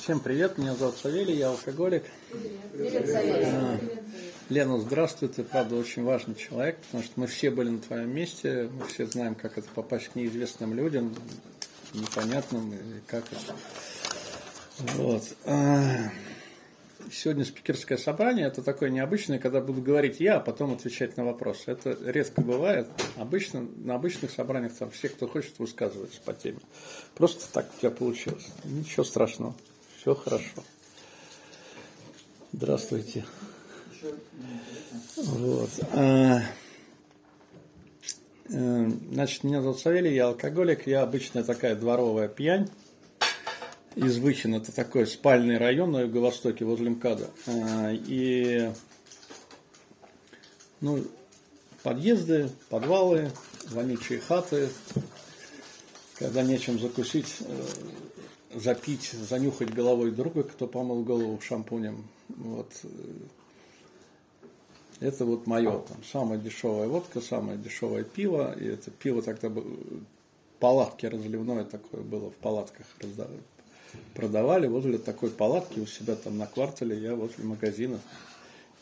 Всем привет, меня зовут Савелий, я алкоголик. Привет, Савелий. А, Лена, здравствуй, ты правда очень важный человек, потому что мы все были на твоем месте, мы все знаем, как это попасть к неизвестным людям, непонятным, и как это. Вот. Сегодня спикерское собрание, это такое необычное, когда буду говорить я, а потом отвечать на вопросы. Это редко бывает. Обычно, на обычных собраниях там все, кто хочет, высказывается по теме. Просто так у тебя получилось. Ничего страшного. Все хорошо. Здравствуйте. Вот. А, э, Значит, меня зовут Савелий, я алкоголик, я обычная такая дворовая пьянь из Вычин, это такой спальный район на юго-востоке возле МКАДа. А, И ну, подъезды, подвалы, вонючие хаты, когда нечем закусить, э, запить, занюхать головой друга, кто помыл голову шампунем. Вот. Это вот мое, там, самая дешевая водка, самое дешевое пиво, и это пиво тогда палатки разливное такое было, в палатках раздавали продавали возле такой палатки у себя там на квартале, я возле магазина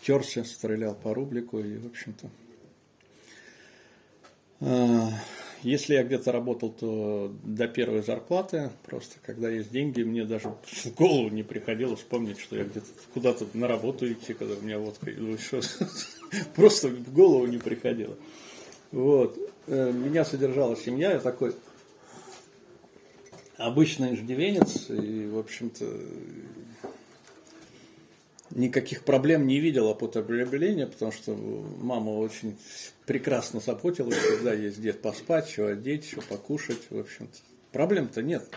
терся, стрелял по рублику и, в общем-то, а, если я где-то работал, то до первой зарплаты, просто когда есть деньги, мне даже в голову не приходило вспомнить, что я где-то куда-то на работу идти, когда у меня водка, ну, что, просто в голову не приходило. Вот. Э, Меня содержала семья, я такой обычный иждивенец, и, в общем-то, никаких проблем не видел от употребления, потому что мама очень прекрасно заботилась, всегда есть где поспать, что одеть, что покушать, в общем-то. Проблем-то нет.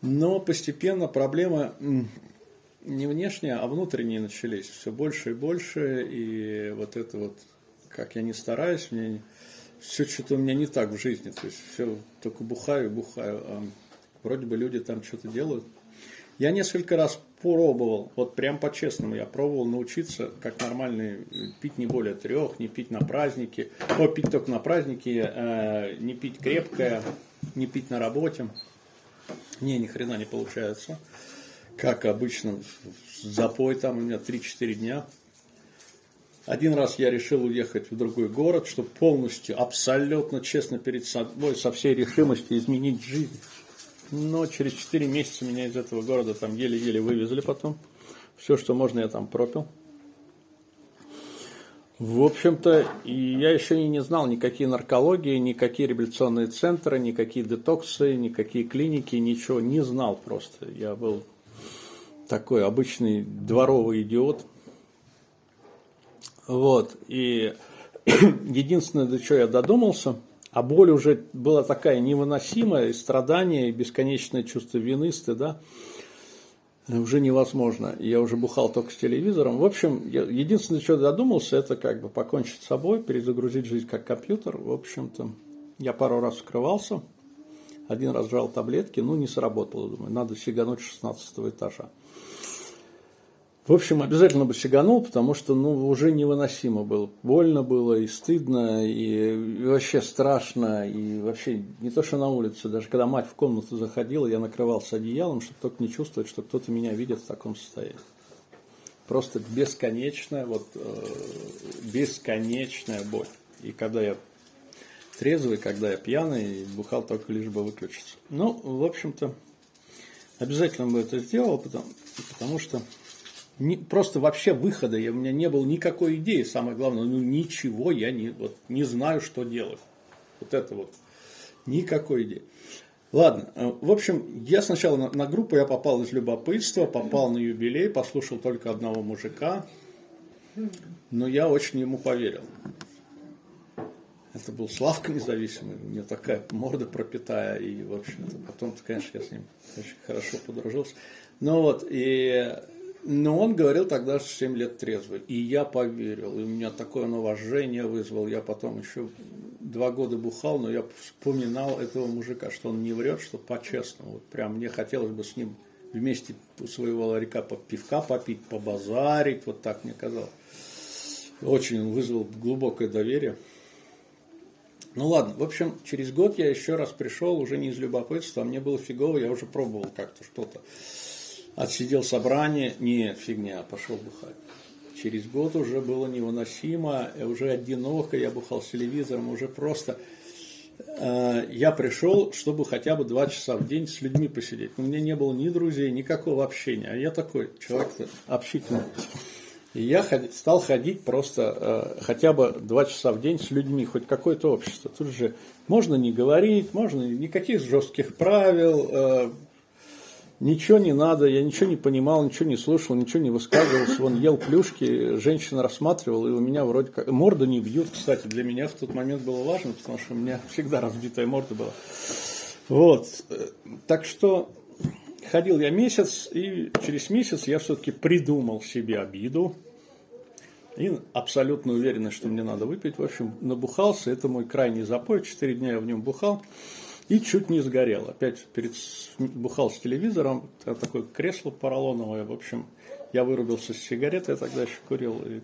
Но постепенно проблемы не внешние, а внутренние начались. Все больше и больше, и вот это вот, как я не стараюсь, мне все что-то у меня не так в жизни. То есть все только бухаю и бухаю. Вроде бы люди там что-то делают. Я несколько раз пробовал, вот прям по-честному, я пробовал научиться, как нормальный, пить не более трех, не пить на праздники, о, пить только на праздники, э, не пить крепкое, не пить на работе. Не, ни хрена не получается. Как обычно, запой там у меня 3-4 дня. Один раз я решил уехать в другой город, чтобы полностью, абсолютно честно перед собой, со всей решимостью изменить жизнь. Но через 4 месяца меня из этого города там еле-еле вывезли потом. Все, что можно, я там пропил. В общем-то, я еще и не знал никакие наркологии, никакие реабилитационные центры, никакие детоксы, никакие клиники, ничего не знал просто. Я был такой обычный дворовый идиот. Вот, и единственное, до чего я додумался, а боль уже была такая невыносимая, и страдания, и бесконечное чувство вины, стыда, уже невозможно. Я уже бухал только с телевизором. В общем, я, единственное, что додумался, это как бы покончить с собой, перезагрузить жизнь как компьютер. В общем-то, я пару раз вскрывался, один раз жал таблетки, ну, не сработало, думаю, надо сигануть с 16 этажа. В общем, обязательно бы сиганул, потому что ну, уже невыносимо было. Больно было и стыдно, и, и вообще страшно, и вообще не то, что на улице, даже когда мать в комнату заходила, я накрывался одеялом, чтобы только не чувствовать, что кто-то меня видит в таком состоянии. Просто бесконечная, вот, э, бесконечная боль. И когда я трезвый, когда я пьяный, бухал только лишь бы выключиться. Ну, в общем-то, обязательно бы это сделал, потому, потому что не, просто вообще выхода я, у меня не было никакой идеи, самое главное, ну ничего я не, вот, не знаю, что делать. Вот это вот. Никакой идеи. Ладно, э, в общем, я сначала на, на группу я попал из любопытства, попал на юбилей, послушал только одного мужика, но я очень ему поверил. Это был Славка независимый, у него такая морда пропитая, и, в общем-то, потом-то, конечно, я с ним очень хорошо подружился. Ну вот, и но он говорил тогда, что 7 лет трезвый. И я поверил. И у меня такое он уважение вызвал. Я потом еще два года бухал, но я вспоминал этого мужика, что он не врет, что по-честному. Вот прям мне хотелось бы с ним вместе у своего ларька пивка попить, побазарить. Вот так мне казалось. Очень он вызвал глубокое доверие. Ну ладно, в общем, через год я еще раз пришел, уже не из любопытства, а мне было фигово, я уже пробовал как-то что-то. Отсидел собрание, не, фигня, пошел бухать. Через год уже было невыносимо, уже одиноко, я бухал с телевизором, уже просто... Э, я пришел, чтобы хотя бы два часа в день с людьми посидеть. У меня не было ни друзей, никакого общения. А я такой человек общительный. И я стал ходить просто э, хотя бы два часа в день с людьми, хоть какое-то общество. Тут же можно не говорить, можно никаких жестких правил, э, Ничего не надо, я ничего не понимал, ничего не слушал, ничего не высказывался. Он ел плюшки, женщина рассматривала, и у меня вроде как... Морда не бьют, кстати, для меня в тот момент было важно, потому что у меня всегда разбитая морда была. Вот. Так что ходил я месяц, и через месяц я все-таки придумал себе обиду. И абсолютно уверен, что мне надо выпить. В общем, набухался. Это мой крайний запой. Четыре дня я в нем бухал и чуть не сгорел. Опять перед, бухал с телевизором, такое кресло поролоновое, в общем, я вырубился с сигареты, я тогда еще курил, и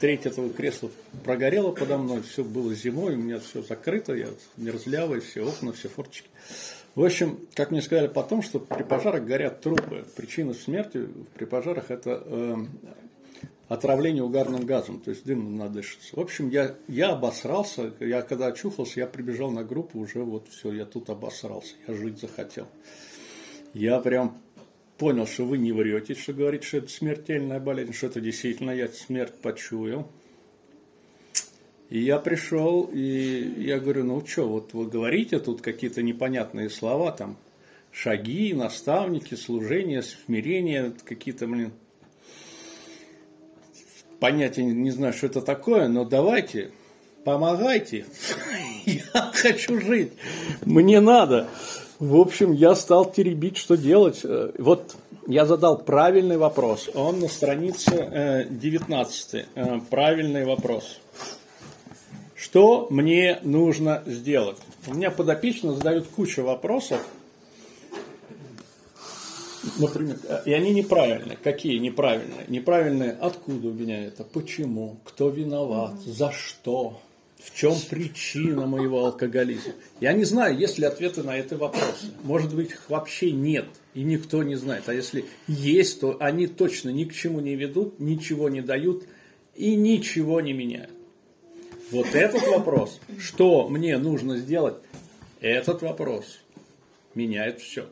треть этого кресла прогорело подо мной, все было зимой, у меня все закрыто, я мерзлявый, все окна, все форточки. В общем, как мне сказали потом, что при пожарах горят трупы. Причина смерти при пожарах это э, отравление угарным газом, то есть дымом надышится. В общем, я, я обосрался, я когда очухался, я прибежал на группу, уже вот все, я тут обосрался, я жить захотел. Я прям понял, что вы не врете, что говорите, что это смертельная болезнь, что это действительно я смерть почуял. И я пришел, и я говорю, ну что, вот вы говорите тут какие-то непонятные слова, там, шаги, наставники, служение, смирение, какие-то, блин, понятия не знаю, что это такое, но давайте, помогайте. Я хочу жить, мне надо. В общем, я стал теребить, что делать. Э, вот я задал правильный вопрос. Он на странице 19. Э, э, правильный вопрос. Что мне нужно сделать? У меня подопечно задают кучу вопросов, например, и они неправильные. Какие неправильные? Неправильные, откуда у меня это, почему, кто виноват, за что, в чем причина моего алкоголизма. Я не знаю, есть ли ответы на эти вопросы. Может быть, их вообще нет, и никто не знает. А если есть, то они точно ни к чему не ведут, ничего не дают и ничего не меняют. Вот этот вопрос, что мне нужно сделать, этот вопрос меняет все.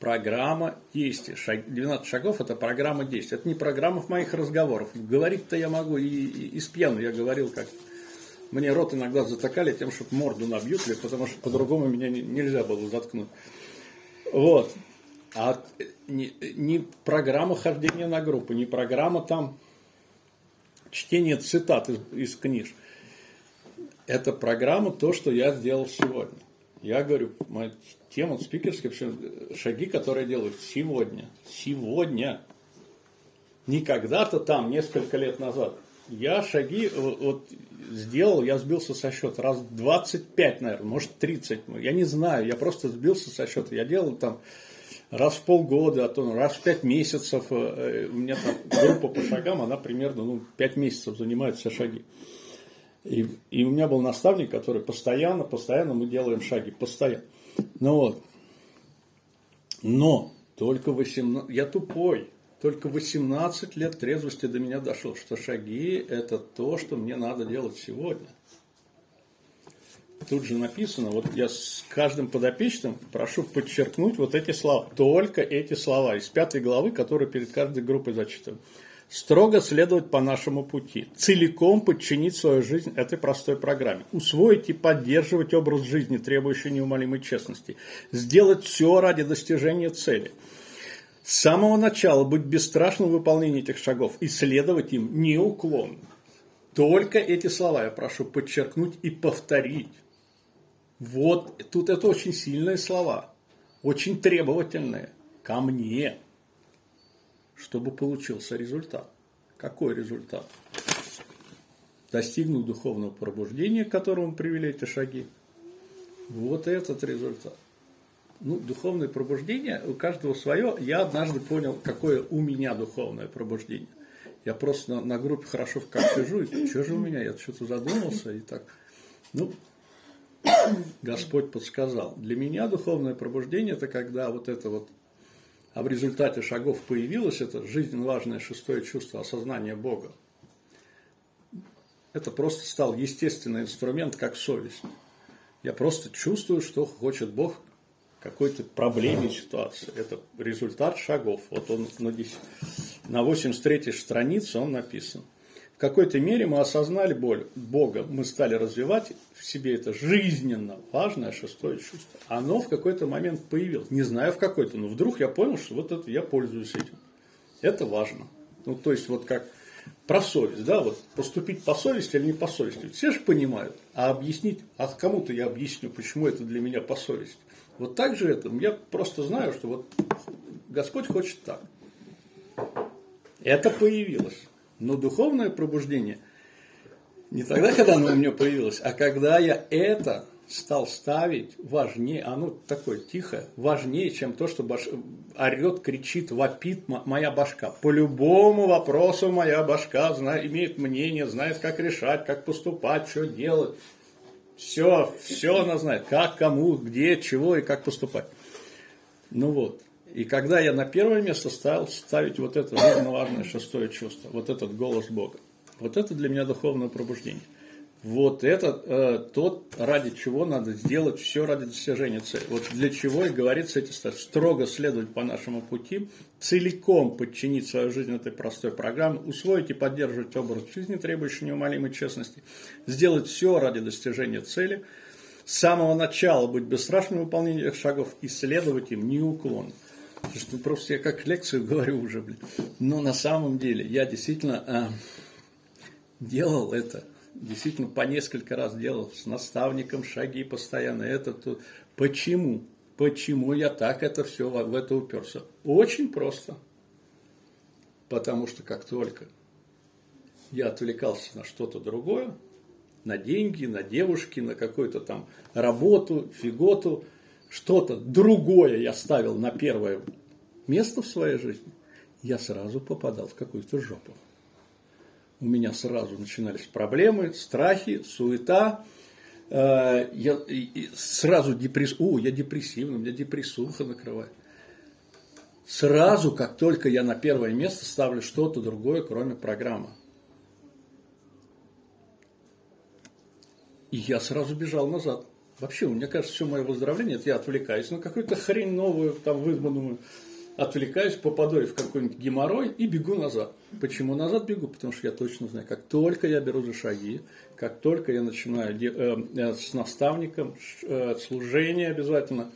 Программа действий. Шаг, 12 шагов – это программа действий. Это не программа моих разговоров. Говорить-то я могу и, и, и с пьяну. Я говорил, как мне рот иногда затыкали тем, что морду набьют, потому что по-другому меня не, нельзя было заткнуть. Вот. А не, не программа хождения на группу, не программа там чтения цитат из, из книг. Это программа то, что я сделал сегодня. Я говорю, моя тема спикерская, шаги, которые делают сегодня. Сегодня. Не когда-то там, несколько лет назад. Я шаги вот сделал, я сбился со счета раз 25, наверное, может 30. Я не знаю, я просто сбился со счета. Я делал там раз в полгода, а то раз в пять месяцев. Э, у меня там группа по шагам, она примерно ну, 5 месяцев занимает все шаги. И, и у меня был наставник, который постоянно, постоянно мы делаем шаги, постоянно. Ну вот. Но только 18, я тупой, только 18 лет трезвости до меня дошло, что шаги – это то, что мне надо делать сегодня. Тут же написано, вот я с каждым подопечным прошу подчеркнуть вот эти слова, только эти слова из пятой главы, которые перед каждой группой зачитываю строго следовать по нашему пути, целиком подчинить свою жизнь этой простой программе, усвоить и поддерживать образ жизни, требующий неумолимой честности, сделать все ради достижения цели. С самого начала быть бесстрашным в выполнении этих шагов и следовать им неуклонно. Только эти слова я прошу подчеркнуть и повторить. Вот тут это очень сильные слова, очень требовательные ко мне чтобы получился результат. Какой результат? Достигнуть духовного пробуждения, к которому привели эти шаги. Вот этот результат. Ну, духовное пробуждение, у каждого свое. Я однажды понял, какое у меня духовное пробуждение. Я просто на, на группе хорошо как сижу, и что же у меня, я что-то задумался, и так Ну, Господь подсказал. Для меня духовное пробуждение – это когда вот это вот, а в результате шагов появилось это жизненно важное шестое чувство осознания Бога. Это просто стал естественный инструмент, как совесть. Я просто чувствую, что хочет Бог какой-то проблеме ситуации. Это результат шагов. Вот он на, 10, на 83 странице он написан. Какой-то мере мы осознали боль Бога, мы стали развивать в себе это жизненно важное шестое чувство. Оно в какой-то момент появилось. Не знаю в какой-то, но вдруг я понял, что вот это я пользуюсь этим. Это важно. Ну, то есть, вот как про совесть, да, вот поступить по совести или не по совести. Все же понимают, а объяснить, а кому-то я объясню, почему это для меня по совести. Вот так же это, я просто знаю, что вот Господь хочет так. Это появилось. Но духовное пробуждение не тогда, когда оно у меня появилось, а когда я это стал ставить важнее, оно такое тихое, важнее, чем то, что баш... орет, кричит, вопит моя башка. По любому вопросу моя башка знает, имеет мнение, знает, как решать, как поступать, что делать. Все, все она знает, как, кому, где, чего и как поступать. Ну вот. И когда я на первое место стал ставить вот это жизненно важное шестое чувство, вот этот голос Бога, вот это для меня духовное пробуждение. Вот это э, тот, ради чего надо сделать все ради достижения цели. Вот для чего и говорится эти статьи. Строго следовать по нашему пути, целиком подчинить свою жизнь этой простой программе, усвоить и поддерживать образ жизни, требующий неумолимой честности, сделать все ради достижения цели, с самого начала быть бесстрашным в выполнении этих шагов и следовать им неуклонно. Что просто я как лекцию говорю уже, блин. Но на самом деле я действительно э, делал это действительно по несколько раз делал с наставником шаги постоянно. Это тут. Почему? Почему я так это все в это уперся? Очень просто. Потому что как только я отвлекался на что-то другое, на деньги, на девушки, на какую-то там работу, фиготу, что-то другое я ставил на первое место в своей жизни, я сразу попадал в какую-то жопу у меня сразу начинались проблемы, страхи, суета. Э, я сразу депресс... О, я депрессивный, у меня депрессуха накрывает. Сразу, как только я на первое место ставлю что-то другое, кроме программы. И я сразу бежал назад. Вообще, мне кажется, все мое выздоровление, это я отвлекаюсь на какую-то хрень новую, там выдуманную отвлекаюсь, попадаю в какой-нибудь геморрой и бегу назад. Почему назад бегу? Потому что я точно знаю, как только я беру за шаги, как только я начинаю э, э, с наставником, э, служение обязательно,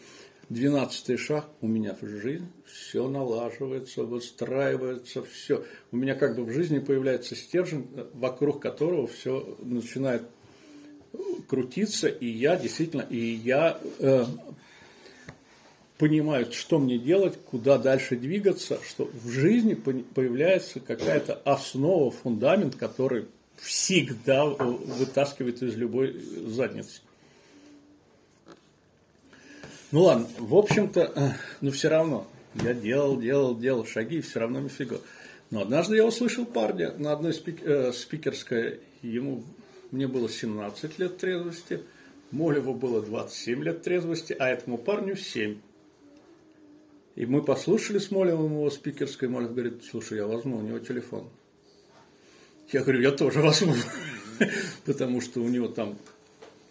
двенадцатый шаг у меня в жизни, все налаживается, выстраивается, все. У меня как бы в жизни появляется стержень, вокруг которого все начинает крутиться, и я действительно, и я понимают, что мне делать, куда дальше двигаться, что в жизни появляется какая-то основа, фундамент, который всегда вытаскивает из любой задницы. Ну ладно, в общем-то, э, но все равно, я делал, делал, делал шаги, и все равно нифига. Но однажды я услышал парня на одной спик, э, спикерской, ему, мне было 17 лет трезвости, Молеву было 27 лет трезвости, а этому парню 7. И мы послушали с Молевым его спикерской, Молев говорит, слушай, я возьму у него телефон. Я говорю, я тоже возьму. Потому что у него там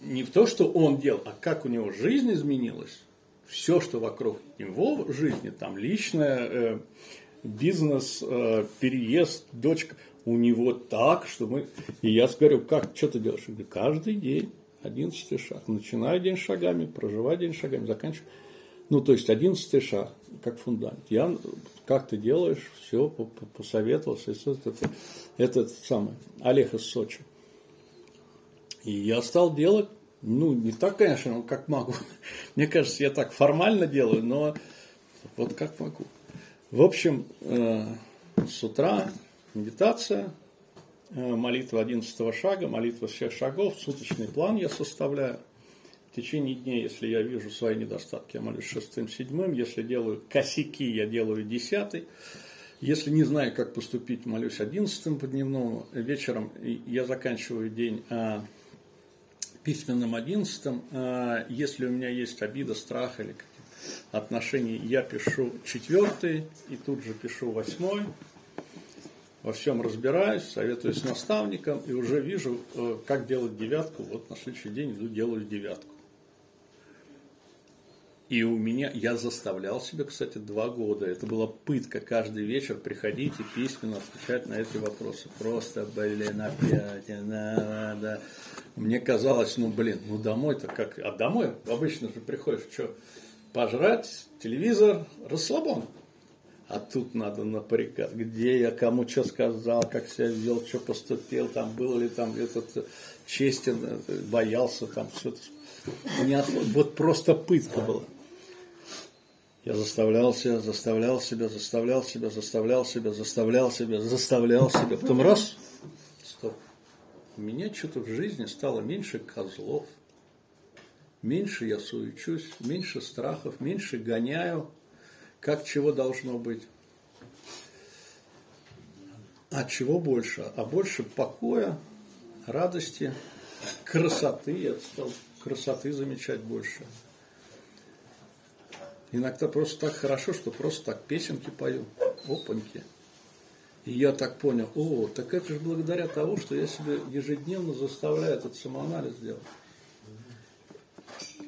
не то, что он делал, а как у него жизнь изменилась. Все, что вокруг него в жизни, там личное, э, бизнес, э, переезд, дочка, у него так, что мы... И я говорю, как, что ты делаешь? Я говорю, каждый день 11 шаг. Начинаю день шагами, проживаю день шагами, заканчиваю. Ну, то есть, 11 шаг как фундамент. Я, как ты делаешь, все посоветовался. Это, этот самый Олег из Сочи. И я стал делать, ну, не так, конечно, как могу. Мне кажется, я так формально делаю, но вот как могу. В общем, э, с утра медитация, э, молитва 11 шага, молитва всех шагов, суточный план я составляю – в течение дня, если я вижу свои недостатки, я молюсь шестым, седьмым. Если делаю косяки, я делаю десятый. Если не знаю, как поступить, молюсь одиннадцатым по дневному. Вечером я заканчиваю день а, письменном одиннадцатом, э, если у меня есть обида, страх или отношений, я пишу четвертый и тут же пишу восьмой, во всем разбираюсь, советуюсь с наставником и уже вижу, э, как делать девятку. Вот на следующий день иду, делаю девятку. И у меня, я заставлял себя, кстати, два года. Это была пытка каждый вечер приходить и письменно отвечать на эти вопросы. Просто, блин, опять, надо. Мне казалось, ну, блин, ну домой-то как? А домой обычно же приходишь, что, пожрать, телевизор, расслабон. А тут надо напрягать, где я, кому что сказал, как себя вел, что поступил, там был ли там этот честен, боялся там все это. Не от... Вот просто пытка была. Я заставлял себя, заставлял себя, заставлял себя, заставлял себя, заставлял себя, заставлял себя. Потом раз, стоп. У меня что-то в жизни стало меньше козлов. Меньше я суечусь, меньше страхов, меньше гоняю, как чего должно быть. А чего больше? А больше покоя, радости, красоты. Я стал красоты замечать больше. Иногда просто так хорошо, что просто так песенки пою, опаньки. И я так понял, о, так это же благодаря тому, что я себе ежедневно заставляю этот самоанализ делать.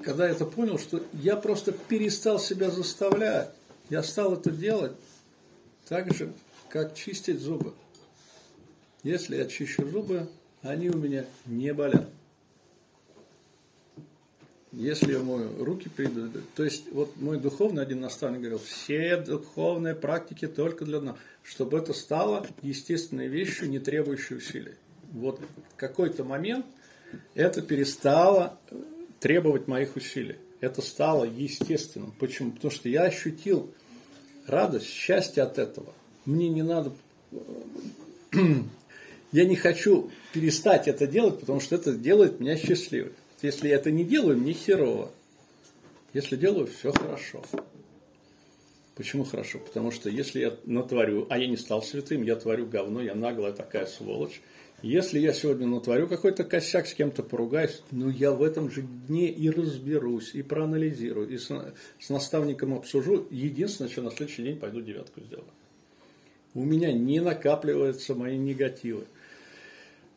Когда я это понял, что я просто перестал себя заставлять, я стал это делать так же, как чистить зубы. Если я чищу зубы, они у меня не болят если я мою руки придут, то есть вот мой духовный один наставник говорил, все духовные практики только для нас, чтобы это стало естественной вещью, не требующей усилий. Вот какой-то момент это перестало требовать моих усилий. Это стало естественным. Почему? Потому что я ощутил радость, счастье от этого. Мне не надо... Я не хочу перестать это делать, потому что это делает меня счастливым. Если я это не делаю, мне херово. Если делаю, все хорошо. Почему хорошо? Потому что если я натворю, а я не стал святым, я творю говно, я наглая такая сволочь. Если я сегодня натворю какой-то косяк, с кем-то поругаюсь, ну я в этом же дне и разберусь, и проанализирую, и с, с наставником обсужу. Единственное, что на следующий день пойду девятку сделаю. У меня не накапливаются мои негативы.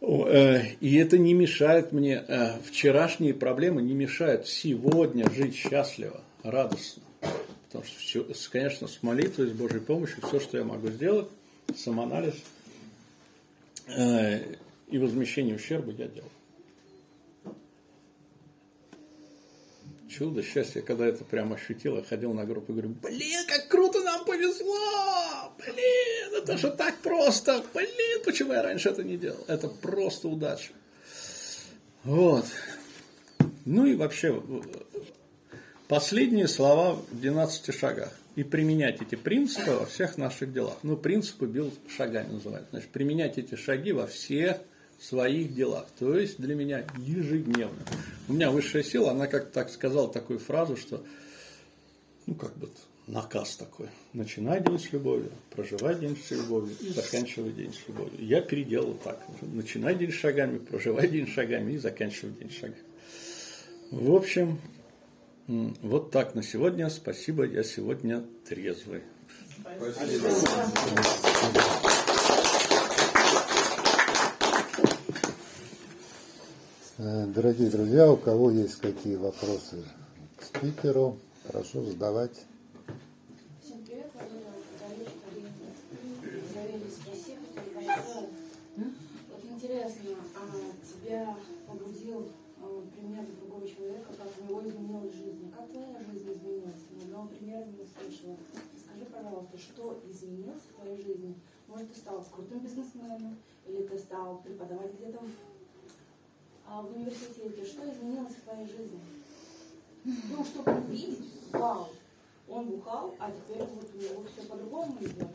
Э, и это не мешает мне, э, вчерашние проблемы не мешают сегодня жить счастливо, радостно. Потому что, все, конечно, с молитвой, с Божьей помощью, все, что я могу сделать, самоанализ э, и возмещение ущерба я делаю. чудо, счастье, когда это прям ощутил, я ходил на группу и говорю, блин, как круто нам повезло, блин, это же так просто, блин, почему я раньше это не делал? Это просто удача. Вот. Ну и вообще, последние слова в 12 шагах. И применять эти принципы во всех наших делах. Ну, принципы бил шагами называют. Значит, применять эти шаги во всех своих делах. То есть для меня ежедневно. У меня высшая сила, она как так сказала такую фразу, что, ну как бы наказ такой. Начинай день с любовью, проживай день с любовью и заканчивай день с любовью. Я переделал так. Начинай день шагами, проживай день шагами и заканчивай день шагами. В общем, вот так на сегодня. Спасибо, я сегодня трезвый. Спасибо. Э, дорогие друзья, у кого есть какие вопросы к спикеру, прошу задавать. Всем привет, Вот интересно, а тебя побудил а, пример другого человека, как у него изменилась жизнь. Как твоя жизнь изменилась? Ни одного примера не слышала. Скажи, пожалуйста, что изменилось в твоей жизни? Может, ты стал крутым бизнесменом, или ты стал преподавать где-то а в университете, что изменилось в твоей жизни? Ну, чтобы увидеть, вау, он бухал, а теперь вот у него все по-другому идет.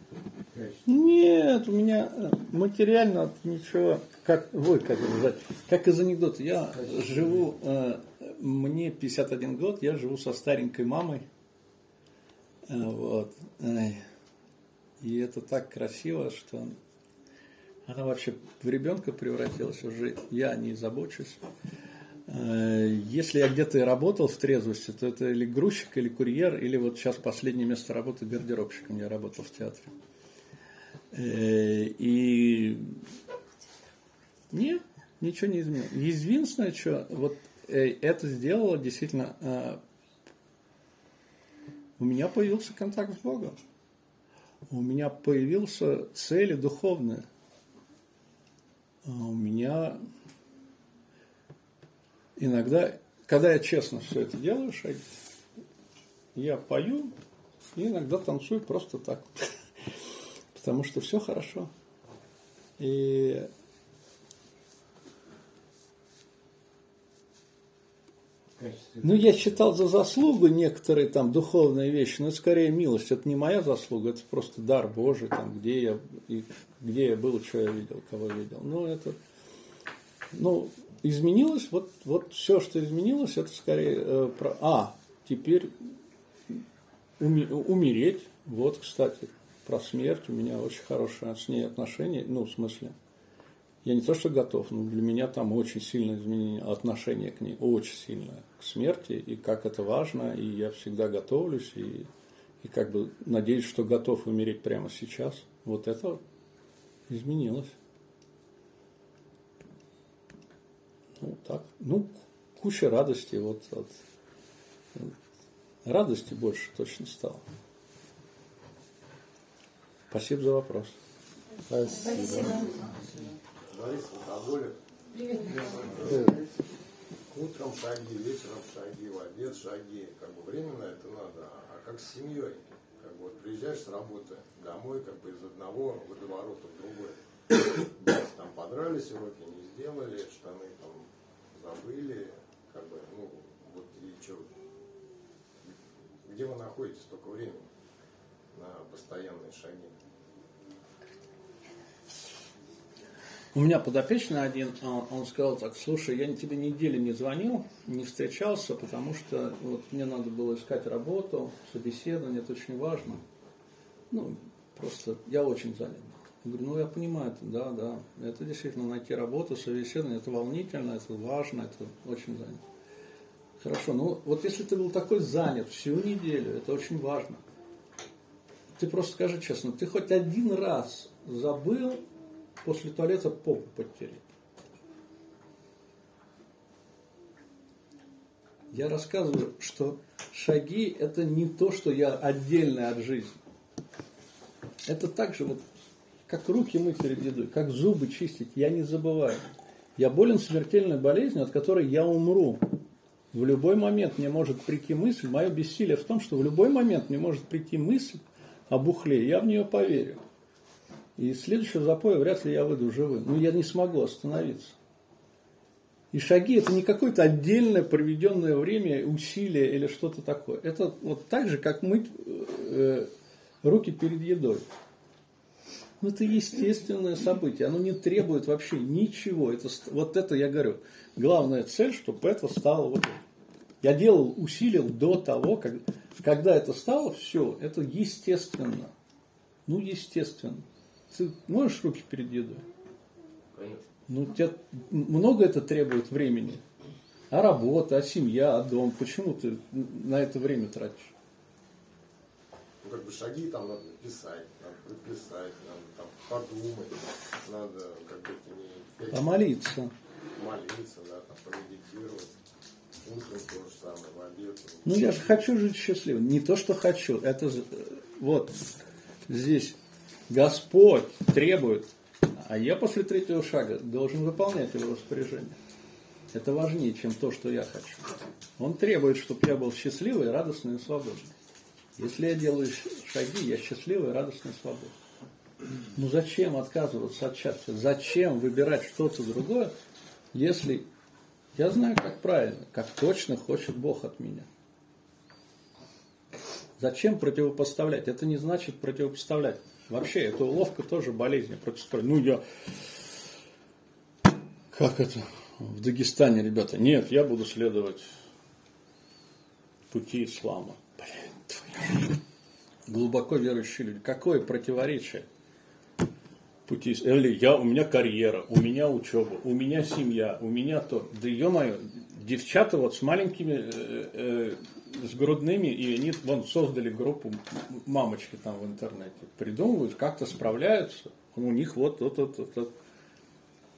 Нет, у меня э, материально ничего, как вы как сказать, как из анекдота. Я живу, э, мне 51 год, я живу со старенькой мамой. Э, вот. И это так красиво, что она вообще в ребенка превратилась уже, я не забочусь. Э, если я где-то и работал в трезвости, то это или грузчик, или курьер, или вот сейчас последнее место работы гардеробщиком я работал в театре. Э, и нет, ничего не изменилось. Единственное, что вот э, это сделало действительно, у меня появился контакт с Богом. У меня появился цели духовные. А у меня иногда, когда я честно все это делаю, шаги, я пою и иногда танцую просто так. Потому что все хорошо. И Ну, я считал за заслугу некоторые там духовные вещи, но это скорее милость. Это не моя заслуга, это просто дар Божий, там, где я, и, где я был, что я видел, кого видел. Ну, это, ну, изменилось, вот, вот все, что изменилось, это скорее э, про... А, теперь уми, умереть, вот, кстати, про смерть у меня очень хорошие с ней отношения, ну, в смысле, я не то, что готов, но для меня там очень сильное изменение отношения к ней, очень сильное, к смерти, и как это важно, и я всегда готовлюсь, и, и как бы надеюсь, что готов умереть прямо сейчас. Вот это изменилось. Ну, так. Ну, куча радости. Вот, вот. Радости больше точно стало. Спасибо за вопрос. Спасибо. Борис алкоголик. Утром шаги, вечером шаги, в обед шаги. Как бы временно это надо. А как с семьей? Как бы вот приезжаешь с работы домой, как бы из одного водоворота в другой. Там подрались, уроки не сделали, штаны там забыли, как бы, ну, вот и что, где вы находитесь столько времени на постоянные шаги? У меня подопечный один, а, он сказал так, слушай, я тебе неделю не звонил, не встречался, потому что вот мне надо было искать работу, собеседование, это очень важно. Ну, просто я очень занят. Я говорю, ну я понимаю это, да, да. Это действительно найти работу, собеседование, это волнительно, это важно, это очень занято. Хорошо, ну вот если ты был такой занят всю неделю, это очень важно. Ты просто скажи честно, ты хоть один раз забыл после туалета попу подтереть? Я рассказываю, что шаги это не то, что я отдельно от жизни. Это также вот как руки мыть перед едой, как зубы чистить, я не забываю. Я болен смертельной болезнью, от которой я умру. В любой момент мне может прийти мысль, мое бессилие в том, что в любой момент мне может прийти мысль о бухле, я в нее поверю. И следующего запоя вряд ли я выйду живым. Ну, я не смогу остановиться. И шаги это не какое-то отдельное проведенное время, усилие или что-то такое. Это вот так же, как мыть э, руки перед едой. Ну, это естественное событие, оно не требует вообще ничего. Это, вот это я говорю. Главная цель, чтобы это стало вот Я делал, усилил до того, как, когда это стало, все, это естественно. Ну, естественно. Ты можешь руки перед едой? Конечно. Ну, тебе много это требует времени. А работа, а семья, а дом. Почему ты на это время тратишь? Ну, как бы шаги там надо писать, надо прописать, надо подумать, надо как бы не... Помолиться. Молиться, да, там, помедитировать. Утром то же самое, в обед. Ну, я же хочу жить счастливым. Не то, что хочу. Это вот здесь Господь требует, а я после третьего шага должен выполнять его распоряжение. Это важнее, чем то, что я хочу. Он требует, чтобы я был счастливый, радостный и свободный. Если я делаю шаги, я счастливый, радостный и свободный. Ну зачем отказываться от счастья? Зачем выбирать что-то другое, если я знаю, как правильно, как точно хочет Бог от меня? Зачем противопоставлять? Это не значит противопоставлять. Вообще, эта уловка тоже болезнь. Противопоставлять. Ну, я... Как это? В Дагестане, ребята. Нет, я буду следовать пути ислама. Блин, глубоко верующие люди. Какое противоречие? пути. Или я, у меня карьера, у меня учеба, у меня семья, у меня то. Да ё-моё, девчата вот с маленькими, э, э, с грудными, и они вон создали группу мамочки там в интернете, придумывают, как-то справляются, у них вот, вот, вот, вот, вот.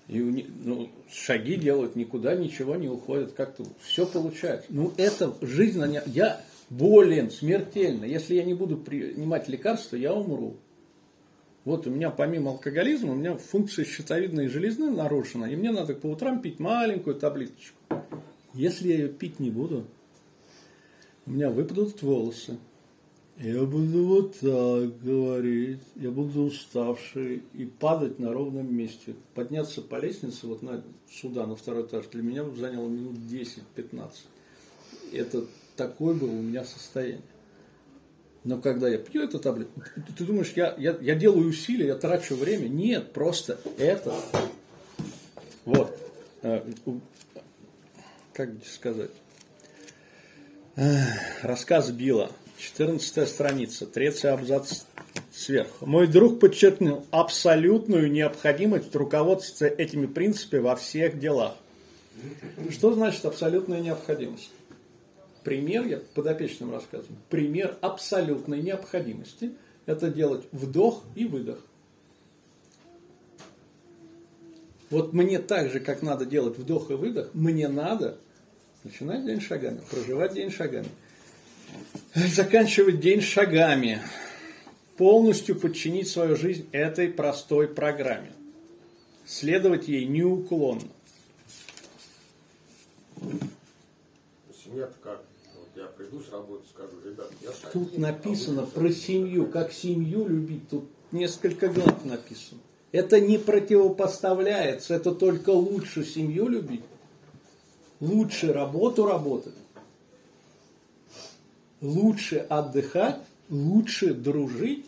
И у них, ну, шаги делают, никуда ничего не уходят, как-то все получается. Ну, это жизнь, я болен смертельно. Если я не буду принимать лекарства, я умру. Вот у меня помимо алкоголизма, у меня функция щитовидной железы нарушена, и мне надо по утрам пить маленькую таблеточку. Если я ее пить не буду, у меня выпадут волосы. Я буду вот так говорить, я буду уставший и падать на ровном месте. Подняться по лестнице вот на, сюда, на второй этаж, для меня заняло минут 10-15. Это такое было у меня состояние. Но когда я пью эту таблетку, ты думаешь, я, я, я делаю усилия, я трачу время? Нет, просто это. Вот. Как сказать? Рассказ Билла. 14 страница, третий абзац сверху. Мой друг подчеркнул абсолютную необходимость руководствоваться этими принципами во всех делах. Что значит абсолютная необходимость? Пример, я подопечным рассказываю, пример абсолютной необходимости – это делать вдох и выдох. Вот мне так же, как надо делать вдох и выдох, мне надо начинать день шагами, проживать день шагами – заканчивать день шагами, полностью подчинить свою жизнь этой простой программе, следовать ей неуклонно. Семья как? Вот я приду с работы, скажу, ребят, я Тут написано а про семью, как семью любить, тут несколько глав написано. Это не противопоставляется, это только лучше семью любить, лучше работу работать лучше отдыхать, лучше дружить.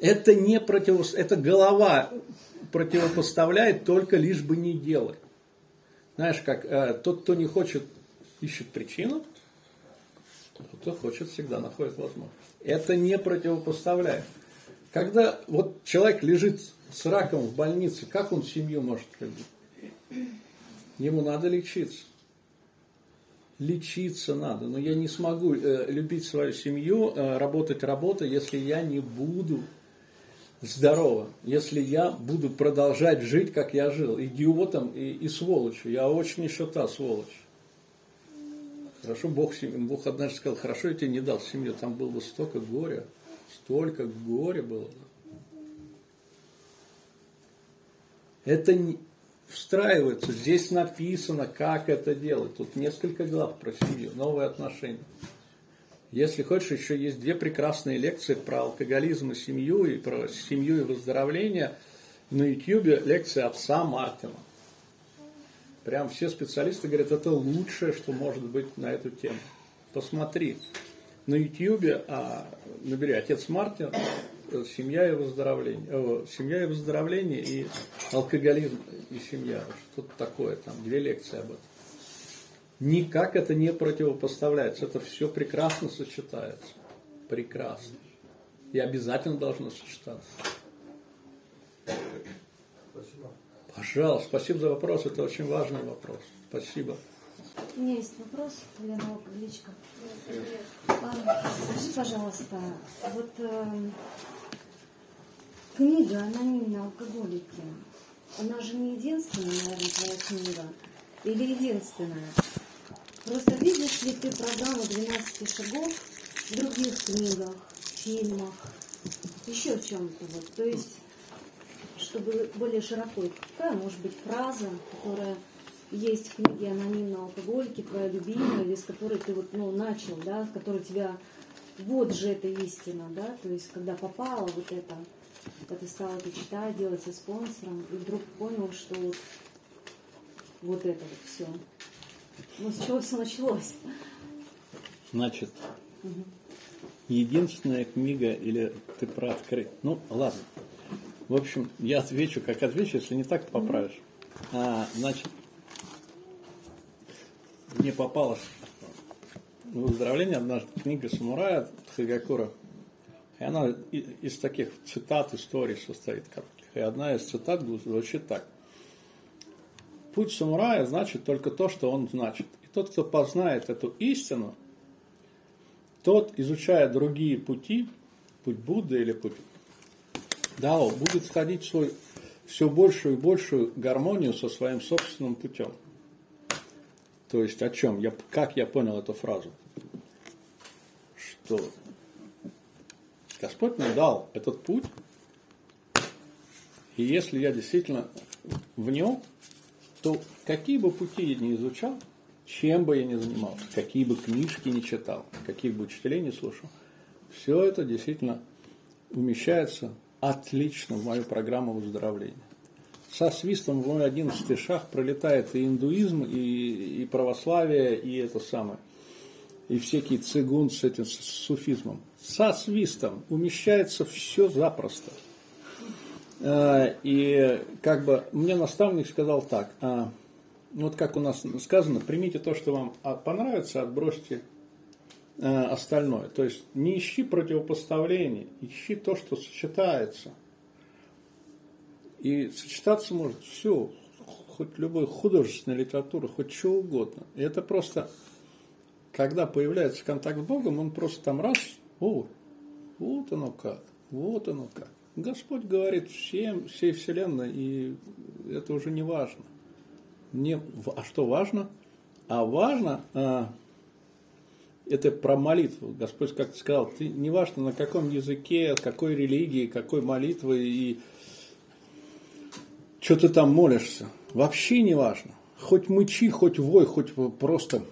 Это не против... это голова противопоставляет только лишь бы не делать. Знаешь, как э, тот, кто не хочет, ищет причину, тот, кто хочет, всегда находит возможность. Это не противопоставляет. Когда вот человек лежит с раком в больнице, как он семью может любить? Ему надо лечиться лечиться надо. Но я не смогу э, любить свою семью, э, работать работой, если я не буду здорово, если я буду продолжать жить, как я жил, идиотом и, и сволочью. Я очень еще та сволочь. Хорошо, Бог, Бог однажды сказал, хорошо, я тебе не дал семью, там было бы столько горя, столько горя было. Это встраивается. Здесь написано, как это делать. Тут несколько глав про семью, новые отношения. Если хочешь, еще есть две прекрасные лекции про алкоголизм и семью, и про семью и выздоровление. На YouTube лекция отца Мартина. Прям все специалисты говорят, это лучшее, что может быть на эту тему. Посмотри. На YouTube а, набери отец Мартин, семья и выздоровление, о, семья и выздоровление и алкоголизм и семья. Что-то такое, там две лекции об этом. Никак это не противопоставляется. Это все прекрасно сочетается. Прекрасно. И обязательно должно сочетаться. Спасибо. Пожалуйста, спасибо за вопрос. Это очень важный вопрос. Спасибо. У меня есть вопрос, Лена Павличка. Скажи, пожалуйста, вот э, Книга «Анонимные алкоголики», она же не единственная, наверное, твоя книга? Или единственная? Просто видишь ли ты программу 12 шагов в других книгах, фильмах, еще в чем-то вот? То есть, чтобы более широко, какая может быть фраза, которая есть в книге «Анонимные алкоголики», твоя любимая, или с которой ты вот, ну, начал, да, в которой тебя вот же это истина, да, то есть когда попала вот это, когда ты стал это читать, делать со спонсором, и вдруг понял, что вот, вот это вот все. Ну, с чего все началось? Значит, единственная книга, или ты про открыть. Ну, ладно. В общем, я отвечу, как отвечу, если не так, поправишь. А, значит, мне попалась в выздоровление однажды книга самурая Хагакура и она из таких цитат, историй состоит коротких. И одна из цитат звучит так. путь самурая значит только то, что он значит. И тот, кто познает эту истину, тот, изучая другие пути, путь Будды или путь Дао, будет входить в свой все большую и большую гармонию со своим собственным путем. То есть о чем? Я, как я понял эту фразу? Что Господь мне дал этот путь, и если я действительно в нем, то какие бы пути я не изучал, чем бы я ни занимался, какие бы книжки не читал, каких бы учителей не слушал, все это действительно умещается отлично в мою программу выздоровления. Со свистом в мой одиннадцатый шаг пролетает и индуизм, и, и православие, и это самое, и всякий цигун с этим с суфизмом. Со свистом умещается все запросто. Э, и как бы мне наставник сказал так, а, вот как у нас сказано, примите то, что вам понравится, отбросьте Э, остальное. То есть не ищи противопоставлений, ищи то, что сочетается. И сочетаться может все, хоть любой художественная литература, хоть что угодно. И это просто, когда появляется контакт с Богом, он просто там раз, о, вот оно как, вот оно как. Господь говорит всем, всей Вселенной, и это уже не важно. Не, а что важно? А важно, а, это про молитву. Господь как-то сказал, ты не важно на каком языке, какой религии, какой молитвы и что ты там молишься. Вообще не важно. Хоть мычи, хоть вой, хоть просто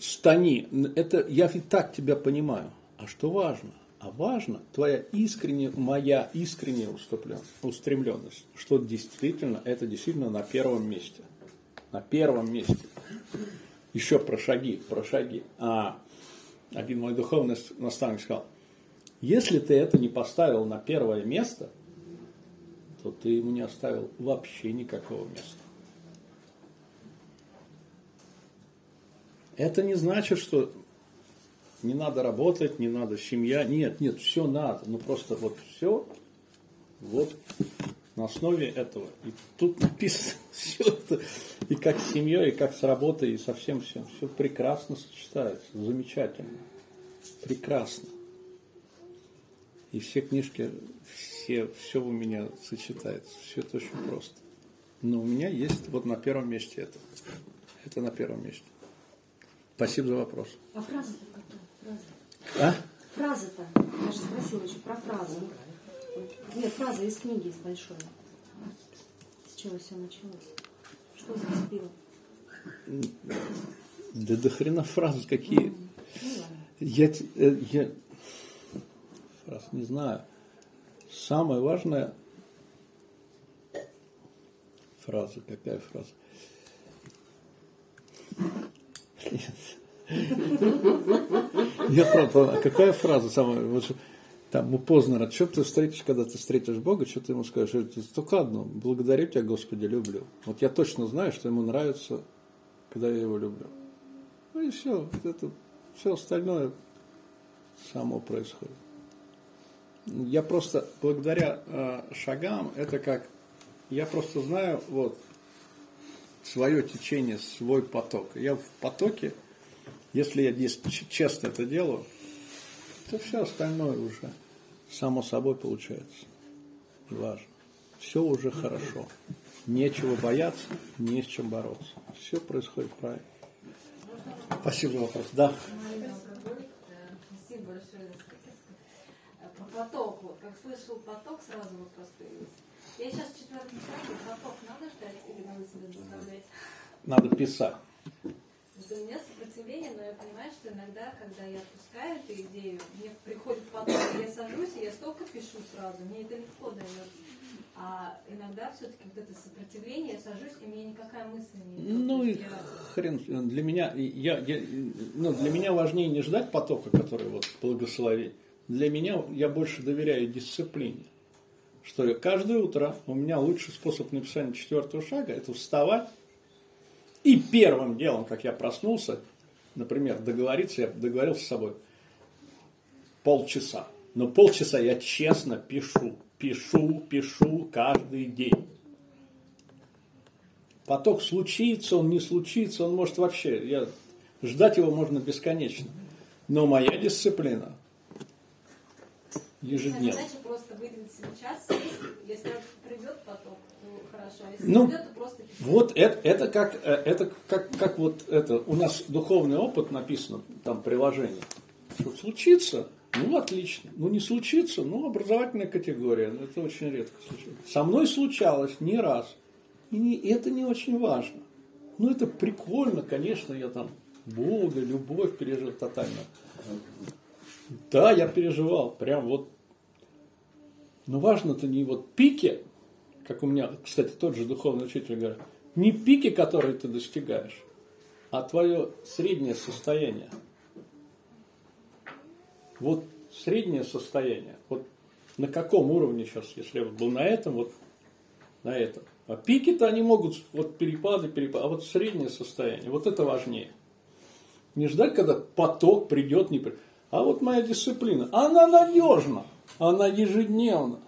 стани. Это я и так тебя понимаю. А что важно? А важно твоя искренняя, моя искренняя устремленность, что действительно, это действительно на первом месте. На первом месте еще про шаги, про шаги. А один мой духовный наставник сказал, если ты это не поставил на первое место, то ты ему не оставил вообще никакого места. Это не значит, что не надо работать, не надо семья. Нет, нет, все надо. Ну просто вот все, вот на основе этого. И тут написано все это, и как с семьей, и как с работой, и со всем всем. Все прекрасно сочетается, замечательно, прекрасно. И все книжки, все, все у меня сочетается, все это очень просто. Но у меня есть вот на первом месте это. Это на первом месте. Спасибо за вопрос. А фраза-то какая? Фраза. А? Фраза-то. Я же спросила еще про фразу. Нет, фраза из книги, из большой. С чего все началось? Что зацепило? Да до хрена фразы какие. Ну, я, э, я фраз не знаю. Самая важная фраза, какая фраза? Я а какая фраза самая? там у Познера, что ты встретишь, когда ты встретишь Бога, что ты ему скажешь? Только одно, благодарю тебя, Господи, люблю. Вот я точно знаю, что ему нравится, когда я его люблю. Ну и все, это, все остальное само происходит. Я просто благодаря э, шагам, это как, я просто знаю вот свое течение, свой поток. Я в потоке, если я честно это делаю, то все остальное уже само собой получается. Важно. Все уже хорошо. Нечего бояться, не с чем бороться. Все происходит правильно. Спасибо за вопрос. Да. Спасибо большое По потоку. Как слышал поток, сразу вопрос появился. Я сейчас в четвертом шаге. Надо ждать или надо себе заставлять? Надо писать. Вот у меня сопротивление, но я понимаю, что иногда, когда я отпускаю эту идею, мне приходит поток, я сажусь, и я столько пишу сразу, мне это легко дается. А иногда все-таки вот это сопротивление, я сажусь, и мне никакая мысль не. Ну и хрен, для меня, я, я, ну, для меня важнее не ждать потока, который вот благослови. Для меня я больше доверяю дисциплине. Что каждое утро, у меня лучший способ написания четвертого шага, это вставать, и первым делом, как я проснулся, например, договориться, я договорился с собой полчаса. Но полчаса я честно пишу, пишу, пишу каждый день. Поток случится, он не случится, он может вообще, я, ждать его можно бесконечно. Но моя дисциплина ежедневно. Задача просто выделить себе час, если придет поток, то хорошо, а если Ну, придет, то просто. Вот это, это как э, это как, как вот это у нас духовный опыт написано там приложение. Что случится, ну отлично. Ну не случится, ну образовательная категория. Но это очень редко случается. Со мной случалось не раз. И не- это не очень важно. Ну это прикольно, конечно, я там Бога, любовь пережил тотально. Да, я переживал, прям вот. Но важно-то не вот пики, как у меня, кстати, тот же духовный учитель говорит, не пики, которые ты достигаешь, а твое среднее состояние. Вот среднее состояние. Вот на каком уровне сейчас, если я вот был на этом, вот на этом. А пики-то они могут, вот перепады, перепады, а вот среднее состояние, вот это важнее. Не ждать, когда поток придет, не придет. А вот моя дисциплина, она надежна, она ежедневна.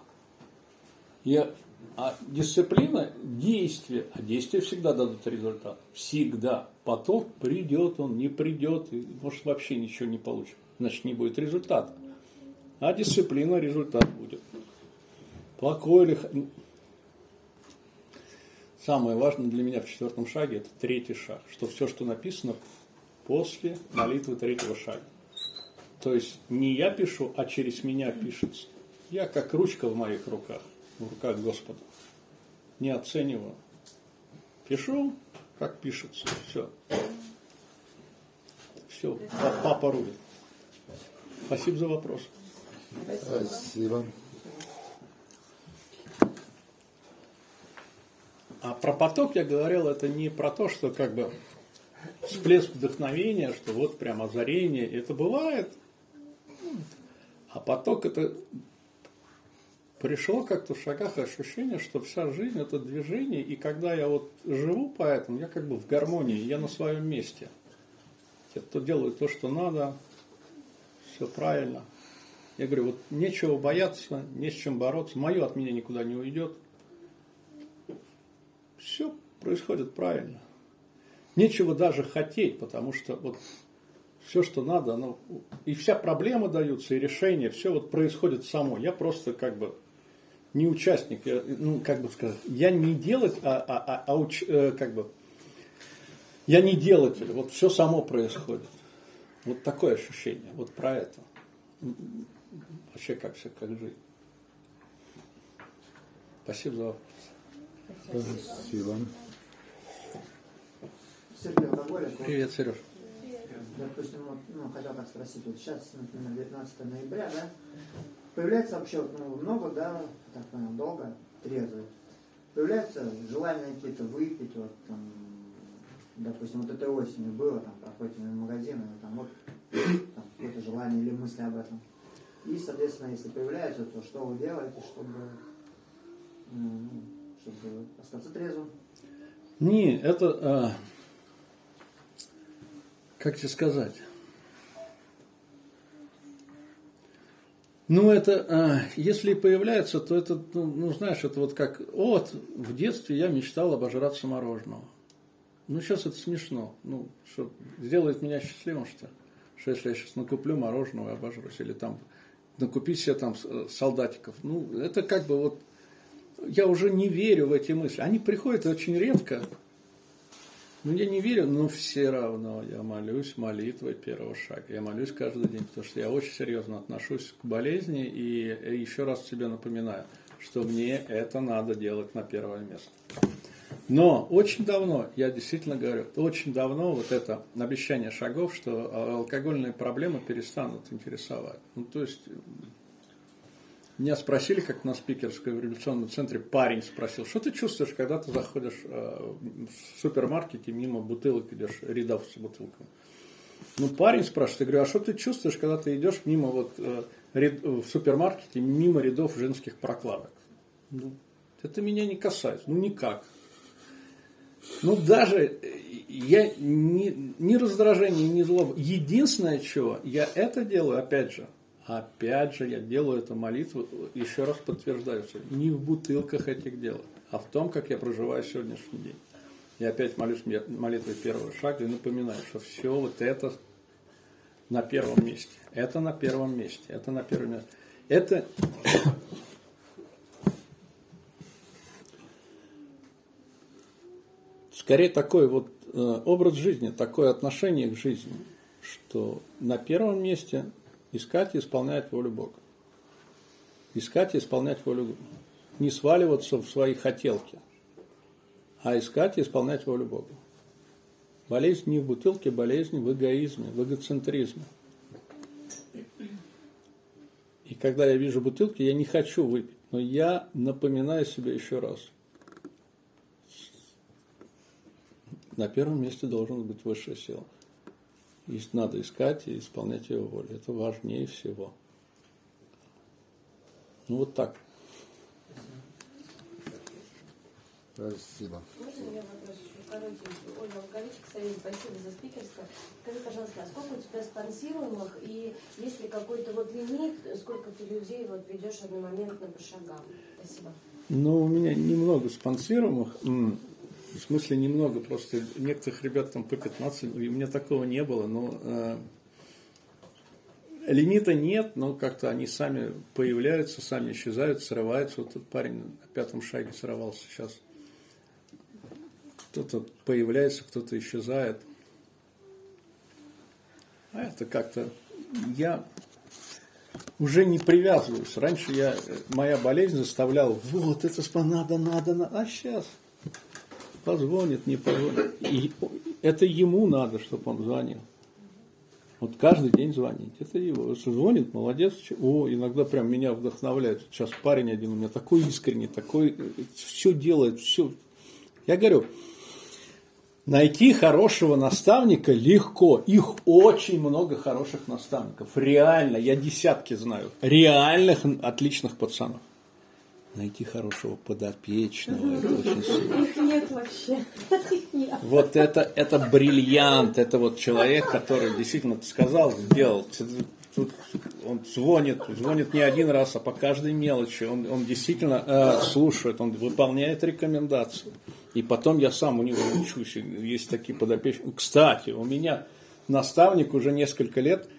Я, а дисциплина – действие, а действия всегда дадут результат. Всегда. Поток придет, он не придет, и может вообще ничего не получит. Значит, не будет результата. А дисциплина – результат будет. Покой или... Самое важное для меня в четвертом шаге – это третий шаг, что все, что написано после молитвы третьего шага. То есть не я пишу, а через меня пишется. Я как ручка в моих руках, в руках Господа. Не оцениваю. Пишу, как пишется. Все. Все, папа рулит. Спасибо за вопрос. Спасибо. А про поток я говорил, это не про то, что как бы всплеск вдохновения, что вот прям озарение, это бывает. А поток это пришло как-то в шагах ощущение, что вся жизнь это движение, и когда я вот живу по этому, я как бы в гармонии, я на своем месте. Те, кто делает то, что надо, все правильно. Я говорю, вот нечего бояться, не с чем бороться, мое от меня никуда не уйдет. Все происходит правильно. Нечего даже хотеть, потому что вот все, что надо, оно, и вся проблема даются, и решение, все вот происходит само. Я просто как бы не участник, я, ну, как бы сказать, я не делать, а, а, а, а уч- э, как бы, я не делатель, вот все само происходит. Вот такое ощущение, вот про это. Вообще как все, как жить. Спасибо за вопрос. Спасибо. Сергей. Вот, Привет, Сереж. Допустим, вот, ну, хотел так спросить, вот сейчас, например, 19 ноября, да, появляется вообще вот, ну, много, да, так понял, долго, трезвый. Появляются желания какие-то выпить, вот там, допустим, вот этой осенью было, там, проходите мимо магазина, и там вот там, какое-то желание или мысли об этом. И, соответственно, если появляются, то что вы делаете, чтобы, ну, чтобы остаться трезвым? Не, это, а, как тебе сказать? Ну, это, а, если появляется, то это, ну, ну, знаешь, это вот как, вот, в детстве я мечтал обожраться мороженого. Ну, сейчас это смешно. Ну, что, сделает меня счастливым, что? Что если я сейчас накуплю мороженого и обожрусь, или там накупить себе там с- солдатиков. Ну, это как бы вот, я уже не верю в эти мысли. Они приходят очень редко, ну, я не верю, но все равно я молюсь молитвой первого шага. Я молюсь каждый день, потому что я очень серьезно отношусь к болезни и еще раз себе напоминаю, что мне это надо делать на первое место. Но очень давно, я действительно говорю, очень давно вот это обещание шагов, что алкогольные проблемы перестанут интересовать. Ну, то есть, меня спросили, как на спикерском революционном центре, парень спросил, что ты чувствуешь, когда ты заходишь э, в супермаркете, мимо бутылок идешь, рядов с бутылками. Ну, парень спрашивает, я говорю, а что ты чувствуешь, когда ты идешь мимо вот, э, ряд- в супермаркете, мимо рядов женских прокладок? Ну, это меня не касается, ну никак. Ну, даже э, я не, ни раздражение, ни злоба. Единственное, чего я это делаю, опять же, Опять же, я делаю эту молитву, еще раз подтверждаю, что не в бутылках этих дел, а в том, как я проживаю сегодняшний день. Я опять молюсь молитвой первого шага и напоминаю, что все вот это на первом месте. Это на первом месте. Это на первом месте. Это скорее такой вот э, образ жизни, такое отношение к жизни, что на первом месте искать и исполнять волю Бога. Искать и исполнять волю Бога. Не сваливаться в свои хотелки, а искать и исполнять волю Бога. Болезнь не в бутылке, болезнь в эгоизме, в эгоцентризме. И когда я вижу бутылки, я не хочу выпить, но я напоминаю себе еще раз. На первом месте должен быть высшая сила. И надо искать и исполнять его волю. Это важнее всего. Ну вот так. Спасибо. Можно я вопрос еще коротенький? Ольга Луковичек, спасибо за спикерство. Скажи, пожалуйста, а сколько у тебя спонсируемых и есть ли какой-то вот лимит, сколько ты людей вот ведешь одномоментно по шагам? Спасибо. Ну, у меня немного спонсируемых. В смысле немного, просто некоторых ребят там по 15, и у меня такого не было, но э, лимита нет, но как-то они сами появляются, сами исчезают, срываются. Вот этот парень на пятом шаге срывался сейчас кто-то появляется, кто-то исчезает. А это как-то я уже не привязываюсь. Раньше я, моя болезнь заставляла, вот это надо, надо, надо, а сейчас позвонит, не позвонит. И это ему надо, чтобы он звонил. Вот каждый день звонить. Это его. Если звонит, молодец. О, иногда прям меня вдохновляет. Сейчас парень один у меня такой искренний, такой, все делает, все. Я говорю, Найти хорошего наставника легко. Их очень много хороших наставников. Реально, я десятки знаю. Реальных, отличных пацанов. Найти хорошего подопечного, это очень сложно. Их нет вообще. Вот это, это бриллиант, это вот человек, который действительно ты сказал, сделал. Тут он звонит, звонит не один раз, а по каждой мелочи. Он, он действительно э, слушает, он выполняет рекомендации. И потом я сам у него учусь. Есть такие подопечные. Кстати, у меня наставник уже несколько лет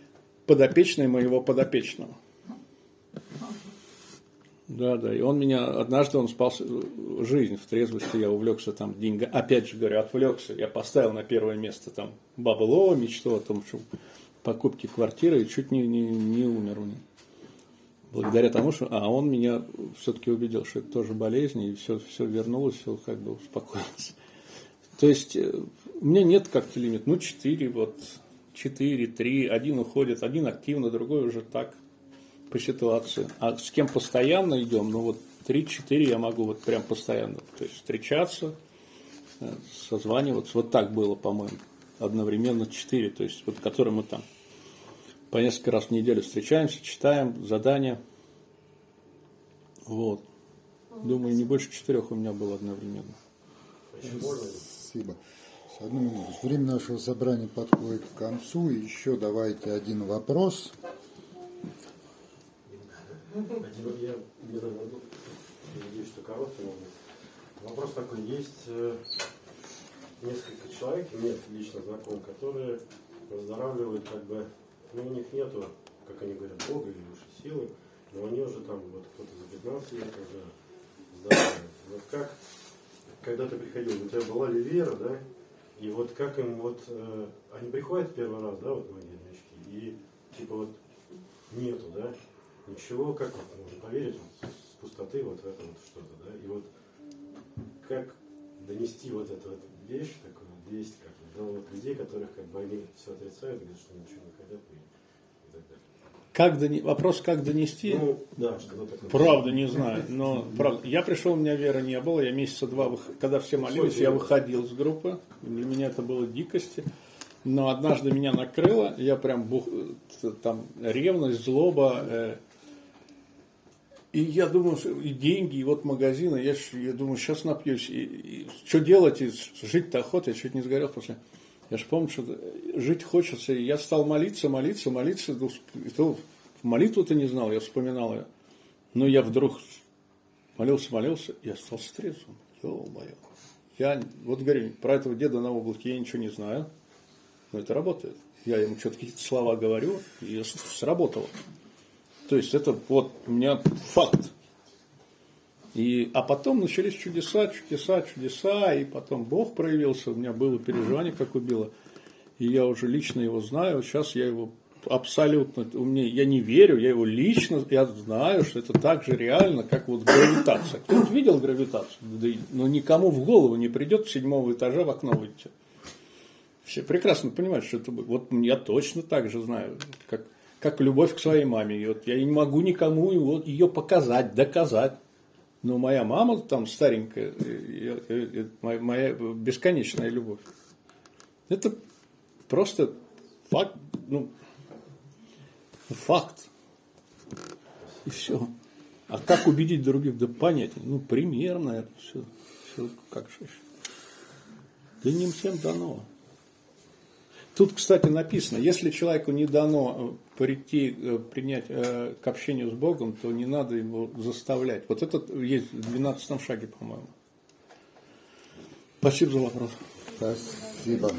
подопечный моего подопечного. Да, да. И он меня, однажды он спас жизнь в трезвости, я увлекся там деньга. Опять же говорю, отвлекся. Я поставил на первое место там Баба Лова, мечту о том, что покупки квартиры, и чуть не, не, не умер у него благодаря тому, что а он меня все-таки убедил, что это тоже болезнь, и все, все вернулось, все как бы успокоилось. То есть э, у меня нет как-то лимит, ну четыре вот, четыре, три, один уходит, один активно, другой уже так по ситуации. А с кем постоянно идем, ну вот три-четыре я могу вот прям постоянно, то есть встречаться, э, созваниваться, вот так было, по-моему, одновременно четыре, то есть вот которые мы там по несколько раз в неделю встречаемся, читаем задания. Вот. Думаю, не больше четырех у меня было одновременно. Спасибо. Одну минуту. Время нашего собрания подходит к концу. Еще давайте один вопрос. Один, я не знаю, надеюсь, что короткий момент. Вопрос такой. Есть э, несколько человек, нет лично знаком, которые выздоравливают как бы ну, у них нету, как они говорят, Бога или высшей силы, но они уже там, вот кто-то за 15 лет уже здоровы. Вот как, когда ты приходил, у тебя была ли вера, да? И вот как им вот, э, они приходят первый раз, да, вот многие новички, и типа вот нету, да, ничего, как вот можно поверить вот, с пустоты вот в это вот что-то, да, и вот как донести вот эту вот вещь, такую весть, как до вот людей, которых как бы они все отрицают, говорят, что ничего не хотят и, и так далее. Как дони... Вопрос, как донести? Ну, да, что такое. Правда, не знаю. Но правда, я пришел, у меня веры не было. Я месяца два, вых... когда все молились, я выходил с группы. Для меня это было дикости. Но однажды меня накрыло, я прям бух... там ревность, злоба. Э... И я думаю, и деньги, и вот магазины, я, я думаю, сейчас напьюсь. И, и что делать? И жить-то охота, я чуть не сгорел после. Я же помню, что жить хочется. И я стал молиться, молиться, молиться. И то молитву-то не знал, я вспоминал ее. Но я вдруг молился, молился, и остался трезвым. Ё-моё. Я, вот говорю, про этого деда на облаке я ничего не знаю, но это работает. Я ему что-то какие-то слова говорю, и сработало. То есть это вот у меня факт. И, а потом начались чудеса, чудеса, чудеса, и потом Бог проявился, у меня было переживание, как убило. И я уже лично его знаю, сейчас я его абсолютно, у меня, я не верю, я его лично, я знаю, что это так же реально, как вот гравитация. Кто-то видел гравитацию? но никому в голову не придет с седьмого этажа в окно выйти. Все прекрасно понимают, что это будет. Вот я точно так же знаю, как, как любовь к своей маме. И вот я не могу никому его, ее показать, доказать. Но моя мама там старенькая, моя, моя бесконечная любовь. Это просто факт, ну, факт. И все. А как убедить других? Да понятия. Ну, примерно это все. все как же. Да не всем дано. Тут, кстати, написано, если человеку не дано э, прийти, э, принять э, к общению с Богом, то не надо его заставлять. Вот это есть в 12 шаге, по-моему. Спасибо за вопрос. Спасибо.